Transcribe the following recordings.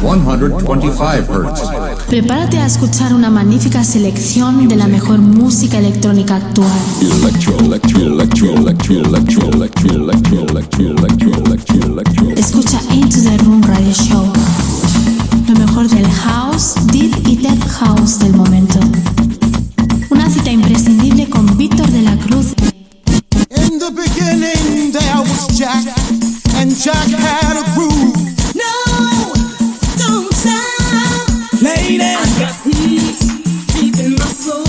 125 Hz. Prepárate a escuchar una magnífica selección de la mejor música electrónica actual. Escucha Into the Room Radio Show. Lo mejor del house, deep y tech house del momento. Una cita imprescindible con Víctor de la Cruz. In the beginning there was Jack, and Jack had a groove. No, don't stop. Lady, I got peace deep in my soul.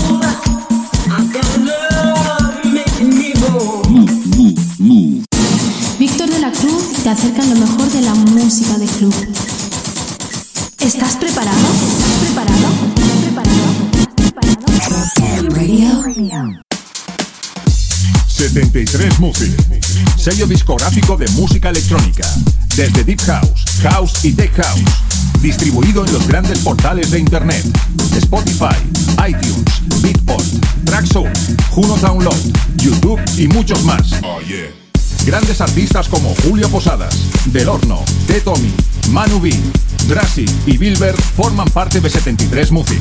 I got love making me whole. Víctor de la Cruz te acerca lo mejor sello discográfico de música electrónica, desde Deep House, House y Tech House, distribuido en los grandes portales de Internet, Spotify, iTunes, Beatport, Traxsource, Juno Download, YouTube y muchos más. Grandes artistas como Julio Posadas, Del Horno, T. Tommy, Manu B, Drassi y Bilber forman parte de 73 Music.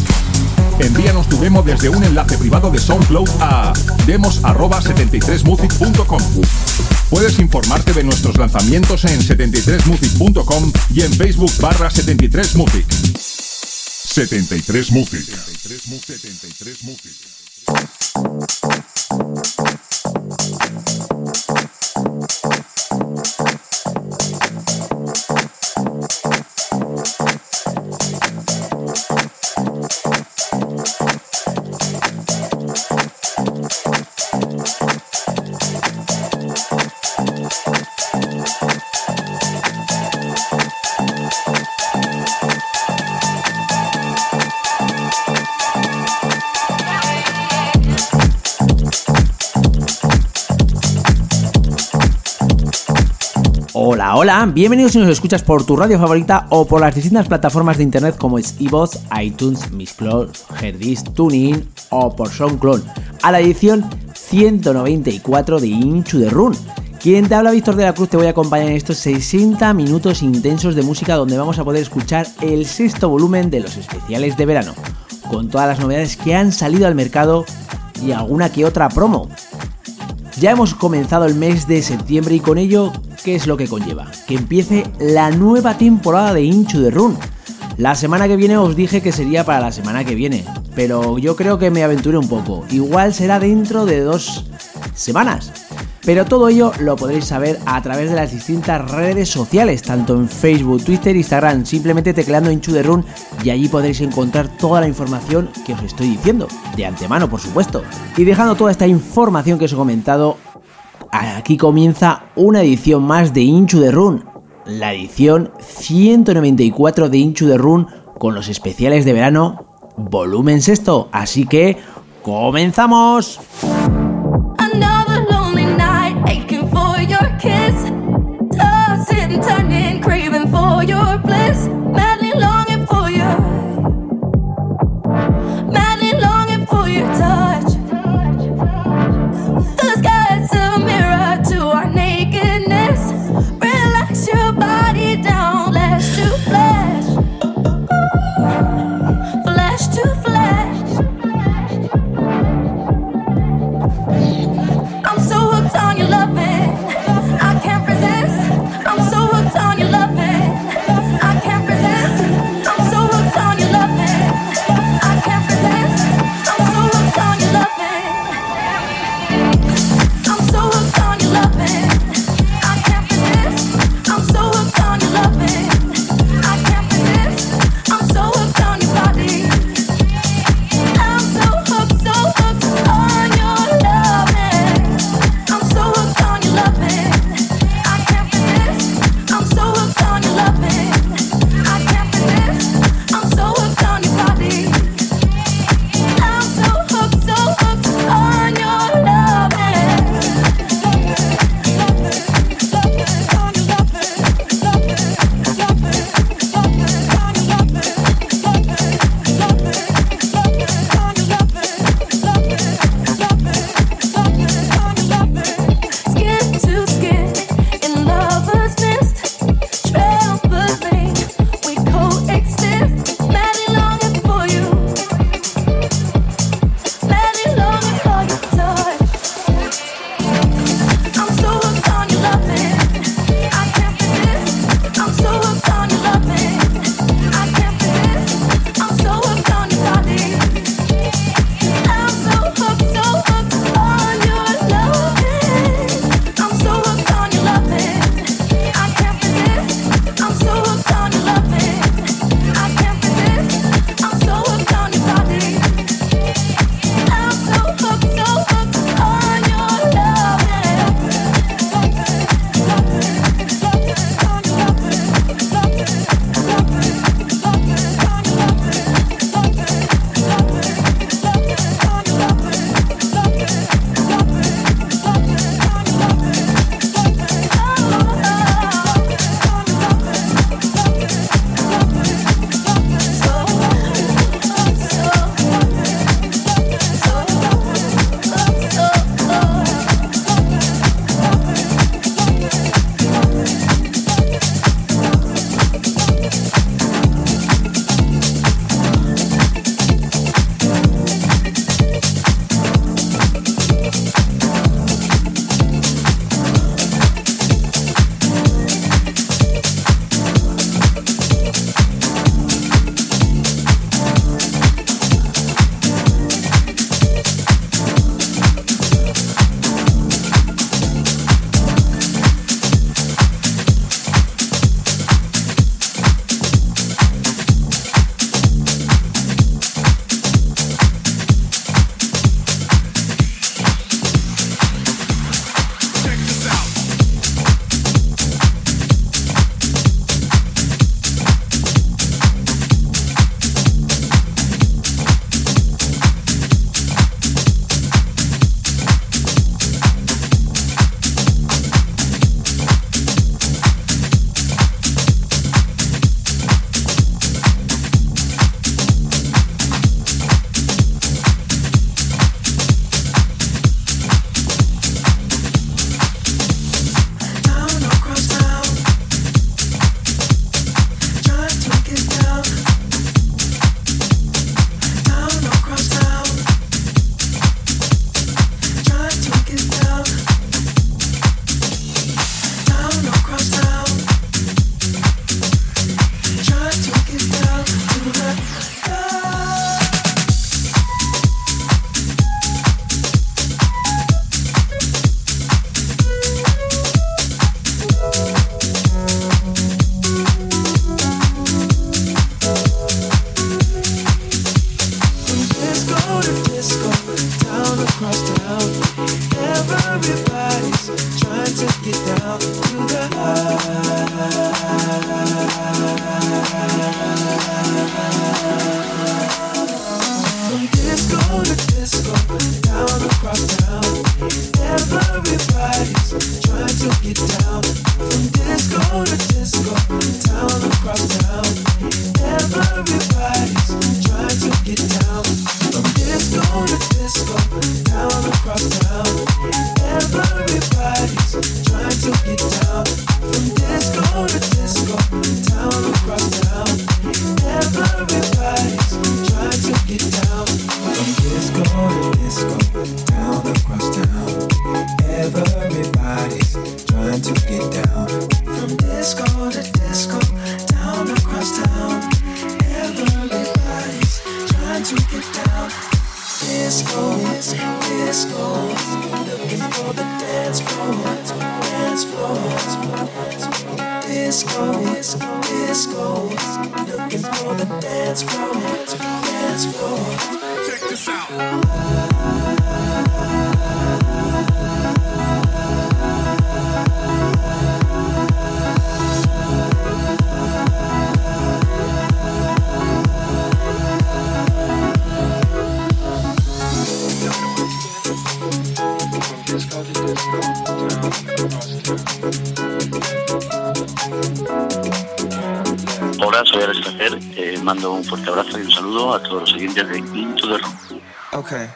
Envíanos tu demo desde un enlace privado de SoundCloud a demos@73music.com. Puedes informarte de nuestros lanzamientos en 73music.com y en Facebook barra 73music. 73 Music. 73 Hola, bienvenidos si nos escuchas por tu radio favorita o por las distintas plataformas de internet como es iVoox, iTunes, Mixcloud, Herdis, TuneIn o por SoundCloud a la edición 194 de Inchu de Run. Quien te habla Víctor de la Cruz te voy a acompañar en estos 60 minutos intensos de música donde vamos a poder escuchar el sexto volumen de los especiales de verano, con todas las novedades que han salido al mercado y alguna que otra promo. Ya hemos comenzado el mes de septiembre y con ello, ¿qué es lo que conlleva? Que empiece la nueva temporada de Inchu de Run. La semana que viene os dije que sería para la semana que viene, pero yo creo que me aventuré un poco. Igual será dentro de dos semanas. Pero todo ello lo podréis saber a través de las distintas redes sociales, tanto en Facebook, Twitter, Instagram, simplemente tecleando Inchu de Run y allí podréis encontrar toda la información que os estoy diciendo, de antemano por supuesto. Y dejando toda esta información que os he comentado, aquí comienza una edición más de Inchu de Run, la edición 194 de Inchu de Run con los especiales de verano volumen sexto, así que comenzamos. disco. Looking for the dance floor, dance floor. Check this out. Thank you. Soy Alex Placer. Mando un fuerte abrazo y un saludo a todos los oyentes de Into the Room. Okay.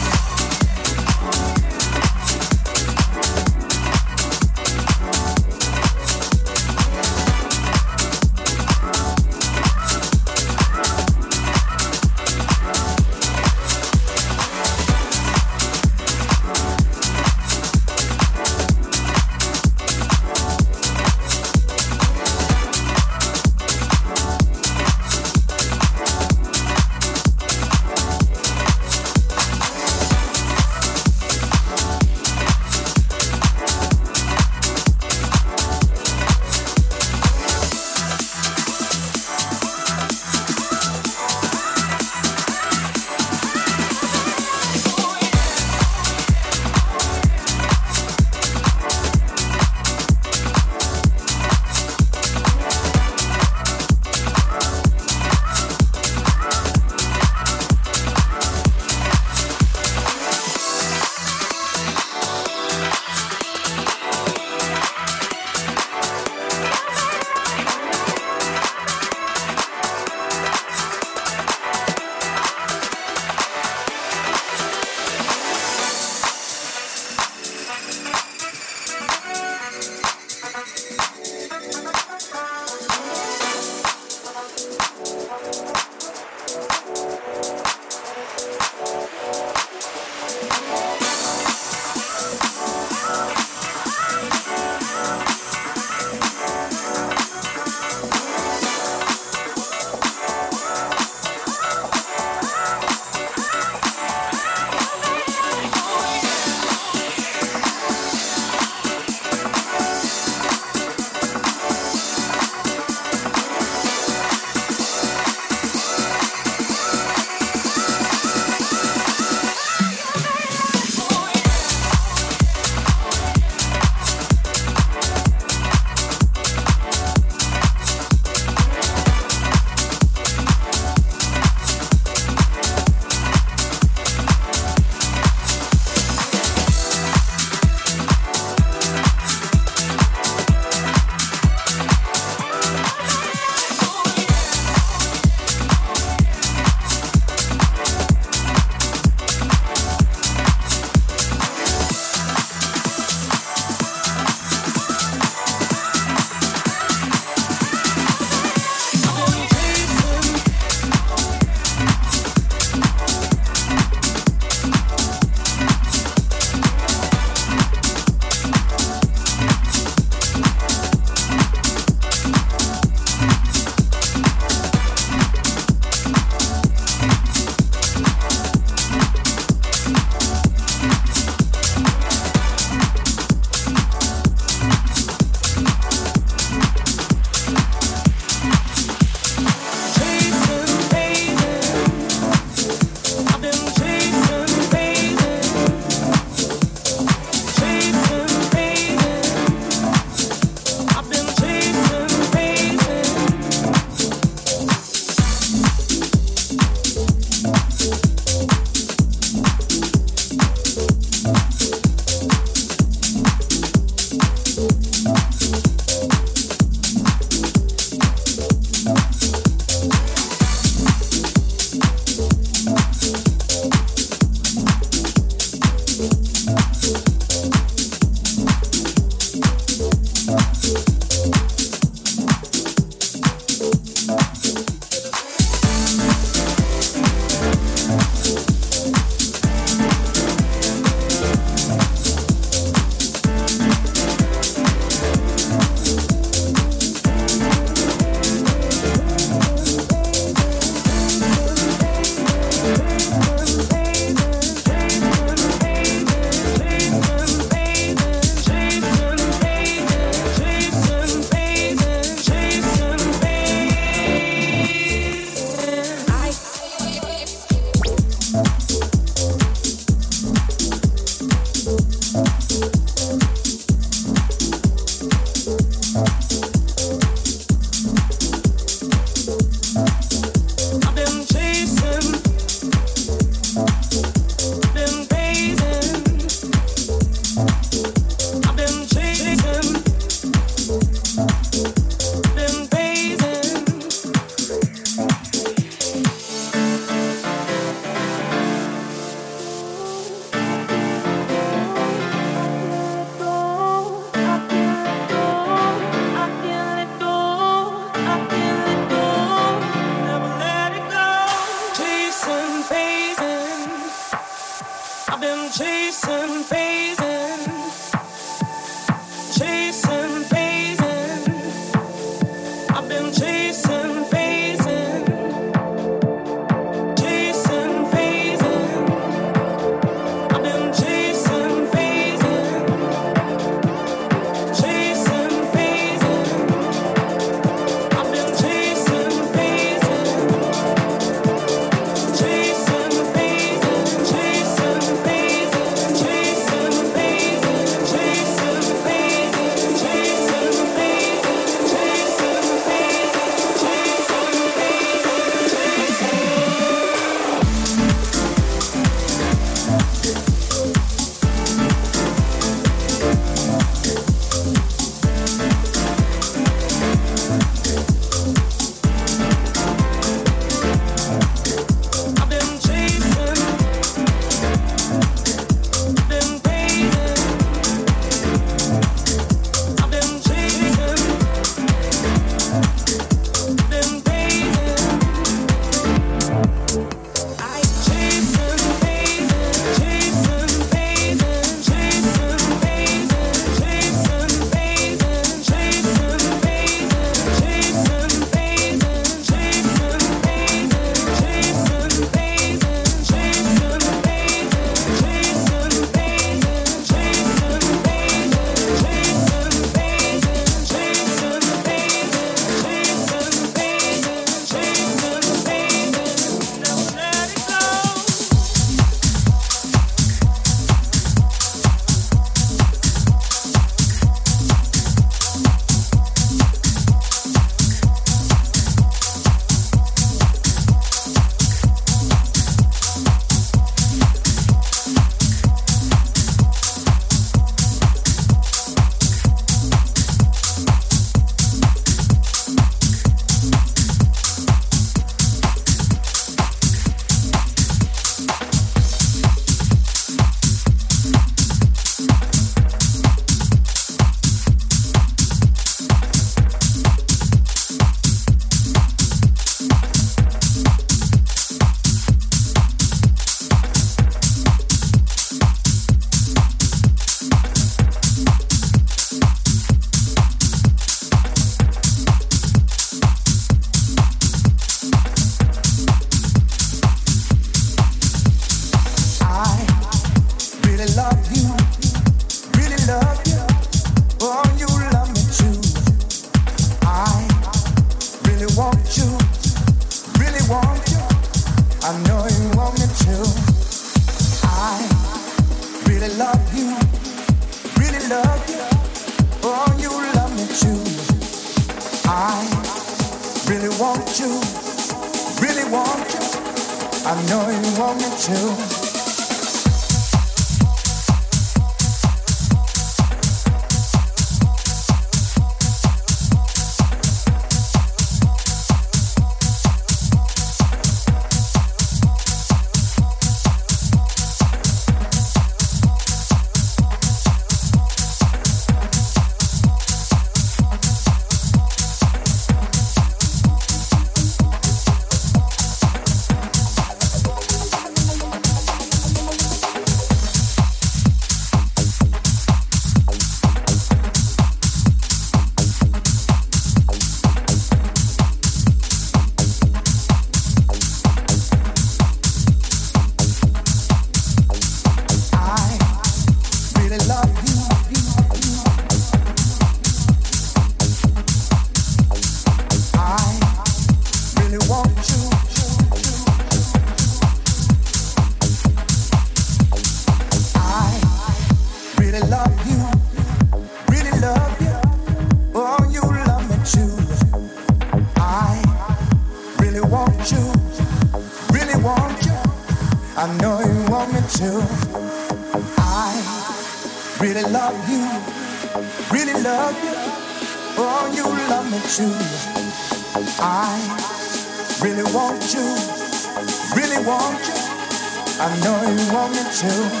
myself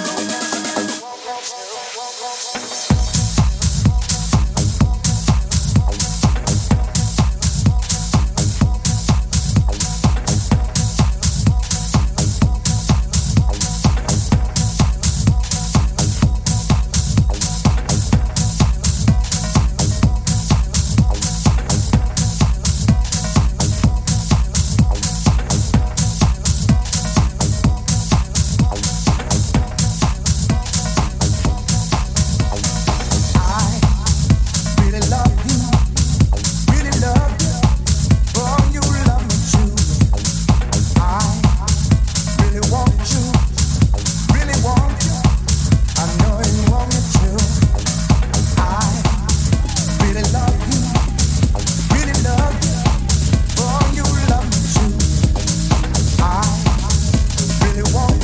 you want.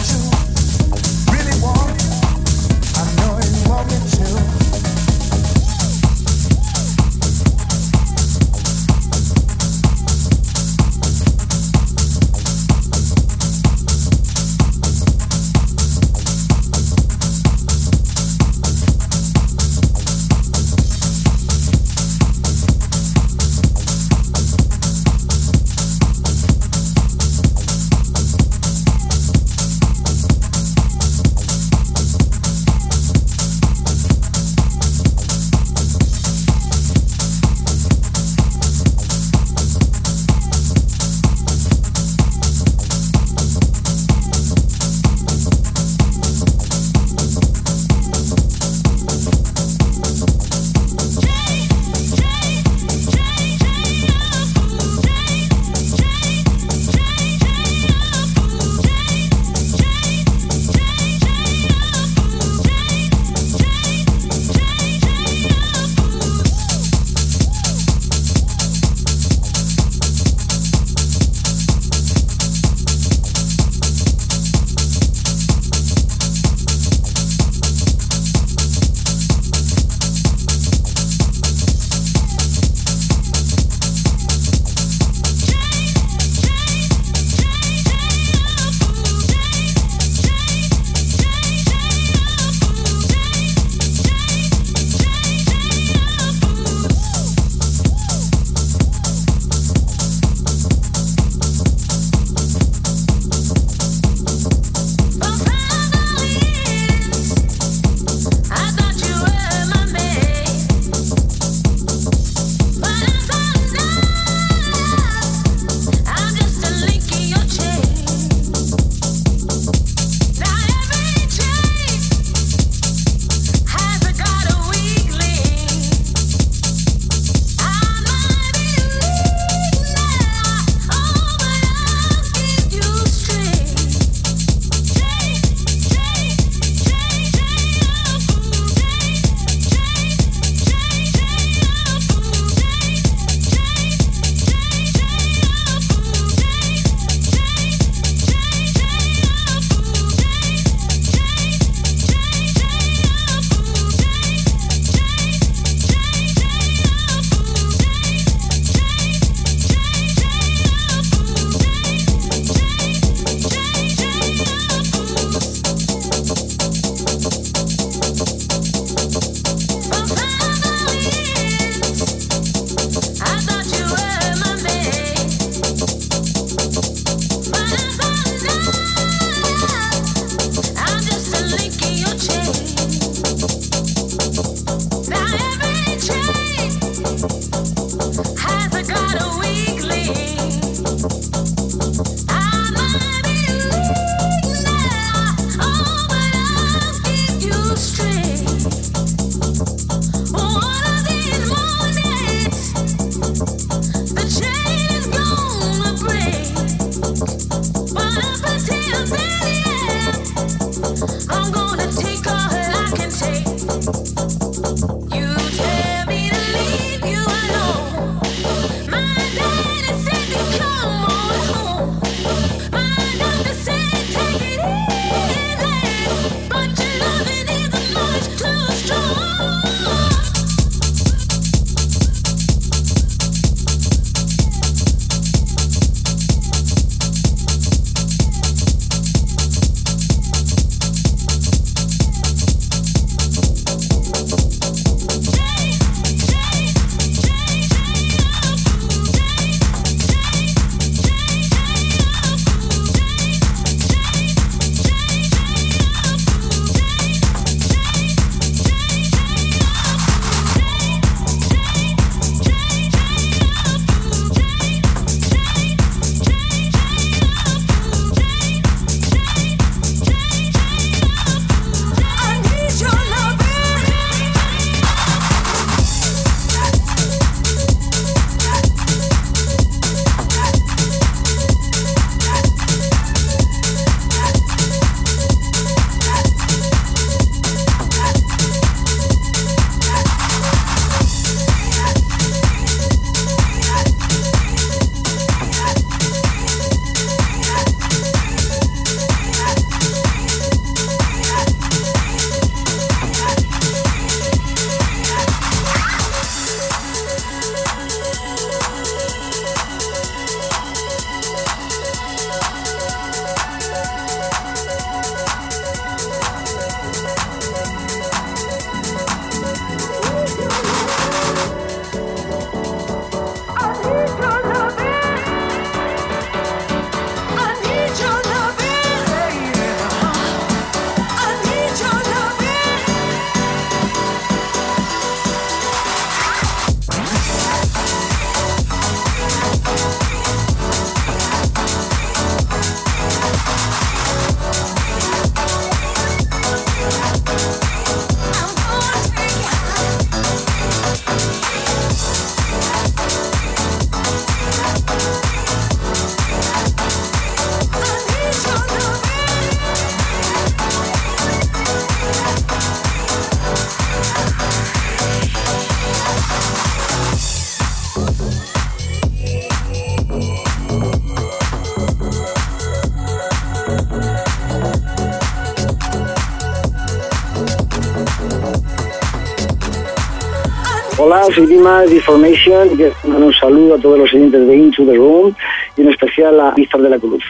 Soy Dimas de Information un saludo a todos los oyentes de Into the Room y en especial a Víctor de la Cruz.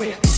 With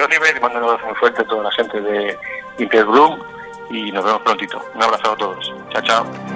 Soy Oliver y mando un abrazo muy fuerte a toda la gente de Interbloom y nos vemos prontito. Un abrazo a todos. Chao, chao.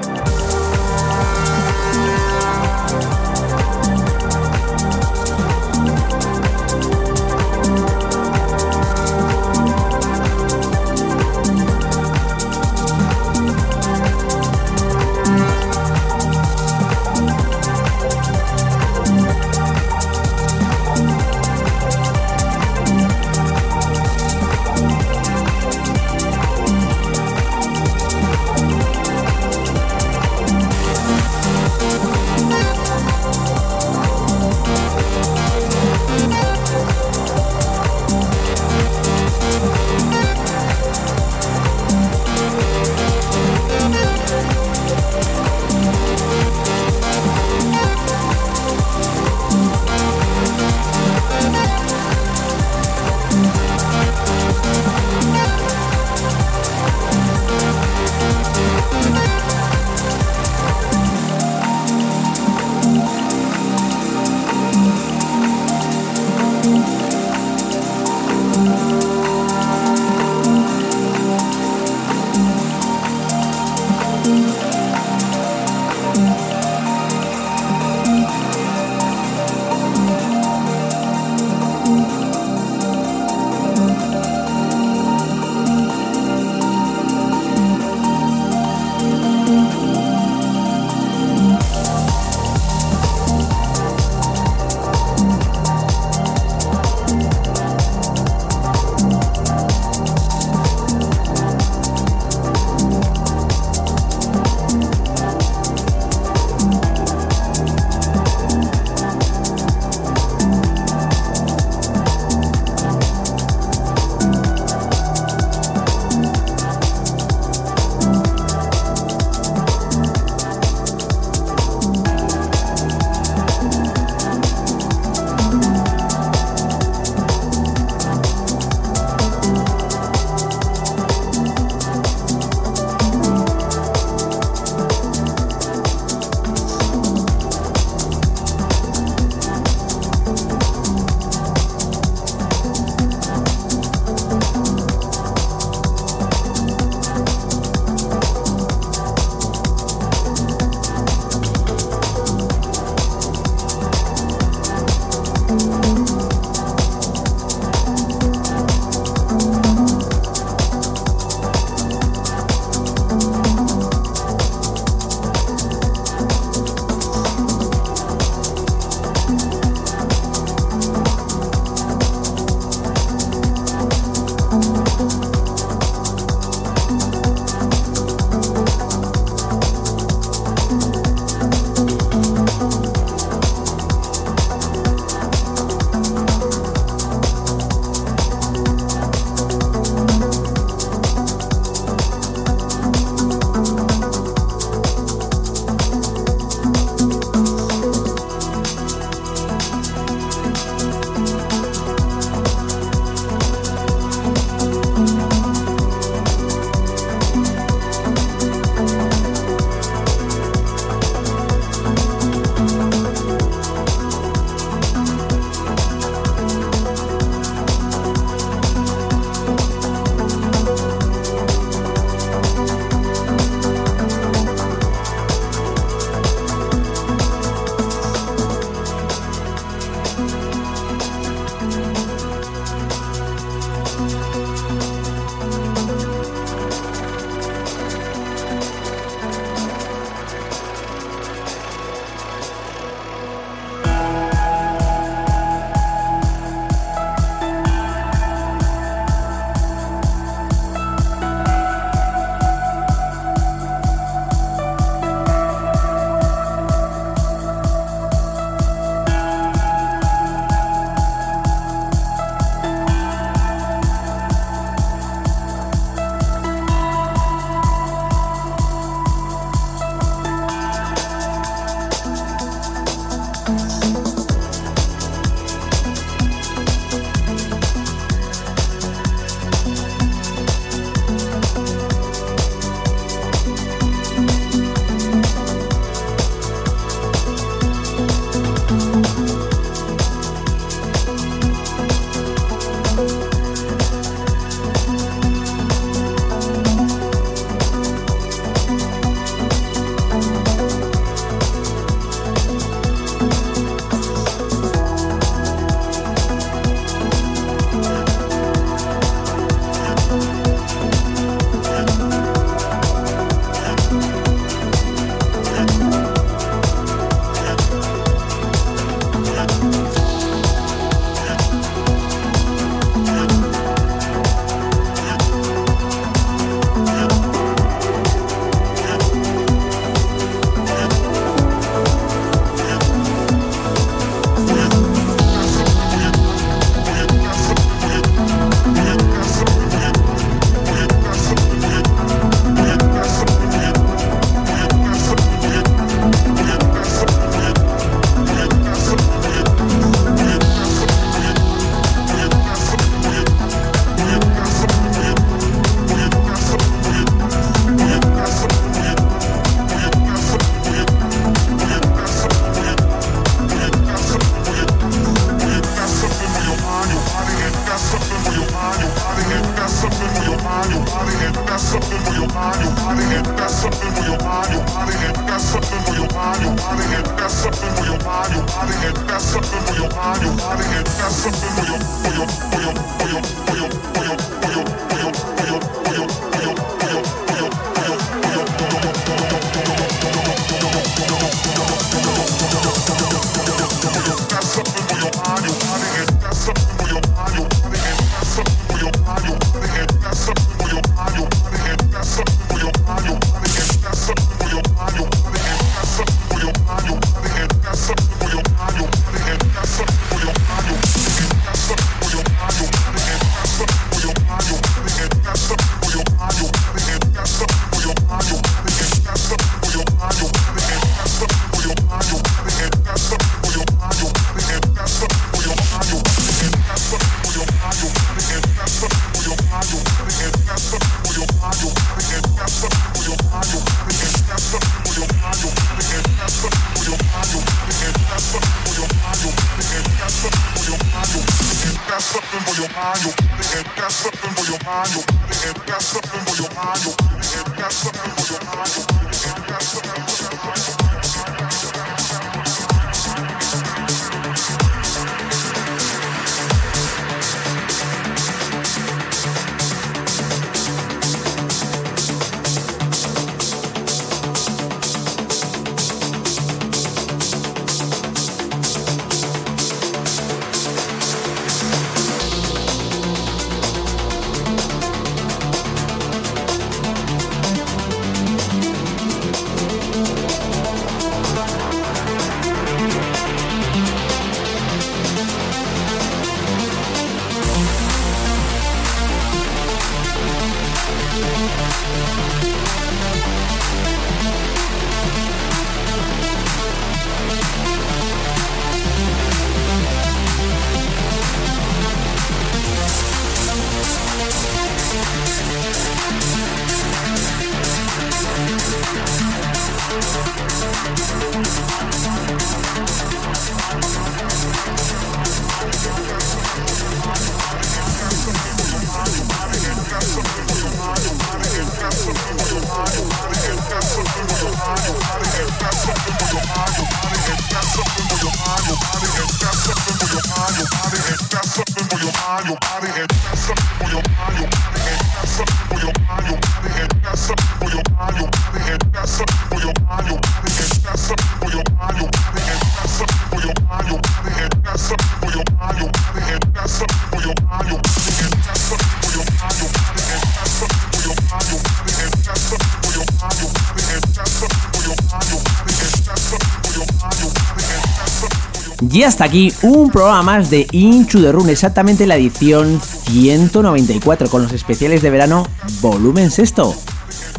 Y hasta aquí un programa más de Into the Run, exactamente la edición 194 con los especiales de verano volumen sexto.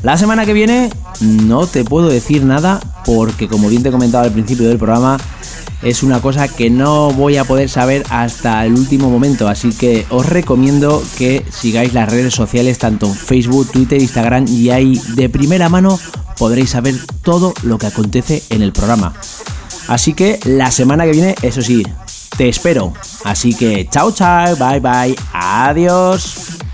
La semana que viene no te puedo decir nada porque como bien te he comentado al principio del programa es una cosa que no voy a poder saber hasta el último momento, así que os recomiendo que sigáis las redes sociales tanto en Facebook, Twitter, Instagram y ahí de primera mano podréis saber todo lo que acontece en el programa. Así que la semana que viene, eso sí, te espero. Así que chao chao, bye bye, adiós.